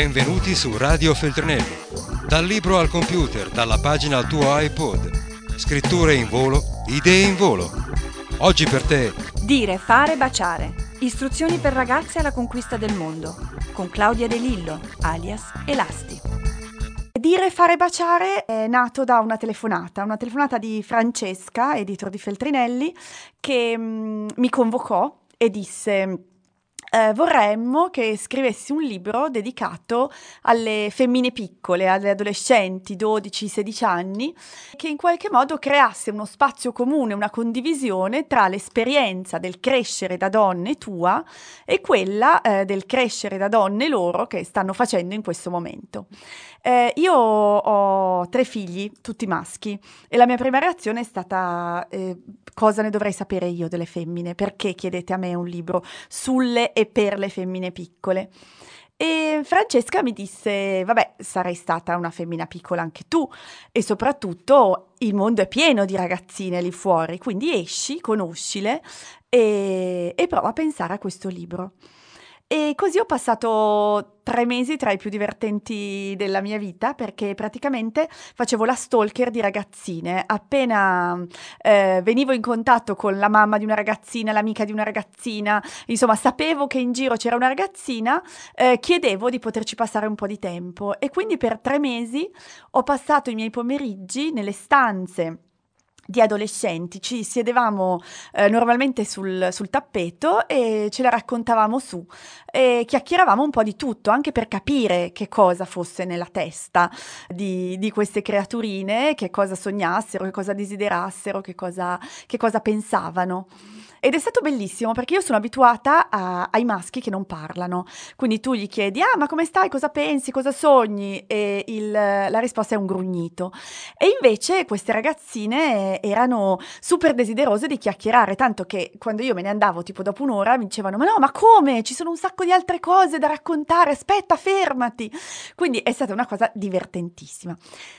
Benvenuti su Radio Feltrinelli. Dal libro al computer, dalla pagina al tuo iPod. Scritture in volo, idee in volo. Oggi per te. Dire, fare, baciare. Istruzioni per ragazze alla conquista del mondo. Con Claudia De Lillo, alias Elasti. Dire fare baciare è nato da una telefonata, una telefonata di Francesca, editor di Feltrinelli, che mm, mi convocò e disse eh, vorremmo che scrivessi un libro dedicato alle femmine piccole, alle adolescenti 12-16 anni, che in qualche modo creasse uno spazio comune, una condivisione tra l'esperienza del crescere da donne tua e quella eh, del crescere da donne loro che stanno facendo in questo momento. Eh, io ho tre figli, tutti maschi, e la mia prima reazione è stata eh, cosa ne dovrei sapere io delle femmine? Perché chiedete a me un libro sulle e per le femmine piccole? E Francesca mi disse, vabbè, sarei stata una femmina piccola anche tu e soprattutto il mondo è pieno di ragazzine lì fuori, quindi esci, conoscile e, e prova a pensare a questo libro. E così ho passato tre mesi tra i più divertenti della mia vita perché praticamente facevo la stalker di ragazzine. Appena eh, venivo in contatto con la mamma di una ragazzina, l'amica di una ragazzina, insomma sapevo che in giro c'era una ragazzina, eh, chiedevo di poterci passare un po' di tempo e quindi per tre mesi ho passato i miei pomeriggi nelle stanze di adolescenti, ci siedevamo eh, normalmente sul, sul, tappeto e ce la raccontavamo su e chiacchieravamo un po' di tutto, anche per capire che cosa fosse nella testa di, di queste creaturine, che cosa sognassero, che cosa desiderassero, che cosa, che cosa pensavano. Ed è stato bellissimo perché io sono abituata a, ai maschi che non parlano. Quindi tu gli chiedi, ah, ma come stai? Cosa pensi? Cosa sogni? E il, la risposta è un grugnito. E invece queste ragazzine erano super desiderose di chiacchierare, tanto che quando io me ne andavo, tipo dopo un'ora, mi dicevano, ma no, ma come? Ci sono un sacco di altre cose da raccontare, aspetta, fermati. Quindi è stata una cosa divertentissima.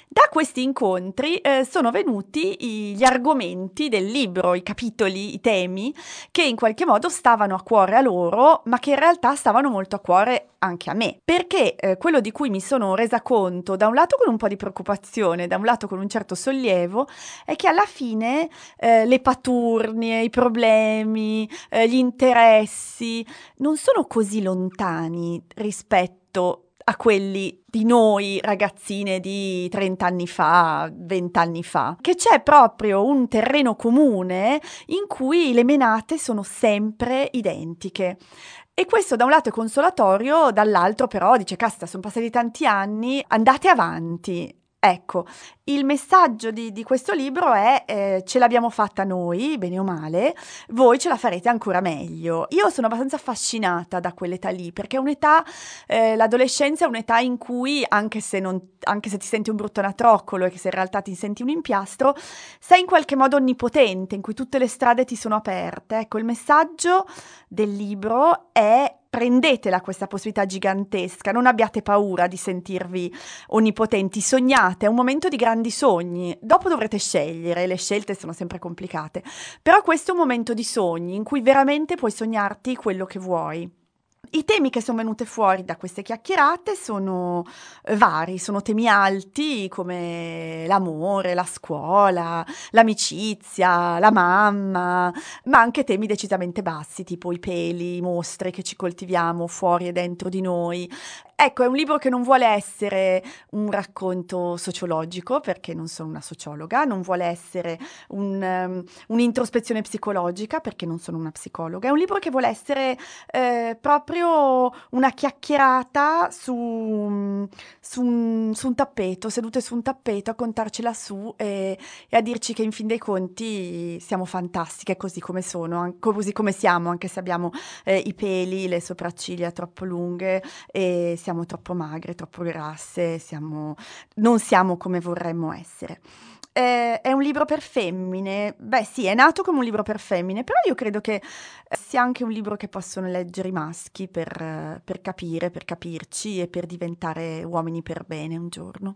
Da questi incontri eh, sono venuti gli argomenti del libro, i capitoli, i temi che in qualche modo stavano a cuore a loro, ma che in realtà stavano molto a cuore anche a me, perché eh, quello di cui mi sono resa conto, da un lato con un po' di preoccupazione, da un lato con un certo sollievo, è che alla fine eh, le paturnie, i problemi, eh, gli interessi non sono così lontani rispetto a quelli di noi ragazzine di 30 anni fa, 20 anni fa, che c'è proprio un terreno comune in cui le menate sono sempre identiche. E questo da un lato è consolatorio, dall'altro però dice, casta, sono passati tanti anni, andate avanti, Ecco, il messaggio di, di questo libro è eh, ce l'abbiamo fatta noi, bene o male, voi ce la farete ancora meglio. Io sono abbastanza affascinata da quell'età lì, perché è un'età, eh, l'adolescenza è un'età in cui, anche se, non, anche se ti senti un brutto anatroccolo e che se in realtà ti senti un impiastro, sei in qualche modo onnipotente, in cui tutte le strade ti sono aperte. Ecco, il messaggio del libro è prendetela questa possibilità gigantesca, non abbiate paura di sentirvi onnipotenti, sognate, è un momento di grandi sogni, dopo dovrete scegliere, le scelte sono sempre complicate, però questo è un momento di sogni in cui veramente puoi sognarti quello che vuoi. I temi che sono venuti fuori da queste chiacchierate sono eh, vari, sono temi alti come l'amore, la scuola, l'amicizia, la mamma, ma anche temi decisamente bassi, tipo i peli, i mostri che ci coltiviamo fuori e dentro di noi. Ecco, è un libro che non vuole essere un racconto sociologico, perché non sono una sociologa, non vuole essere un, um, un'introspezione psicologica, perché non sono una psicologa, è un libro che vuole essere eh, proprio una chiacchierata su, su, un, su, un, tappeto, sedute su un tappeto, a contarcela su e, e, a dirci che in fin dei conti siamo fantastiche così come sono, così come siamo, anche se abbiamo eh, i peli, le sopracciglia troppo lunghe e siamo troppo magre, troppo grasse, siamo, non siamo come vorremmo essere. Eh, è un libro per femmine? Beh sì, è nato come un libro per femmine, però io credo che sia anche un libro che possono leggere i maschi per, per capire, per capirci e per diventare uomini per bene un giorno.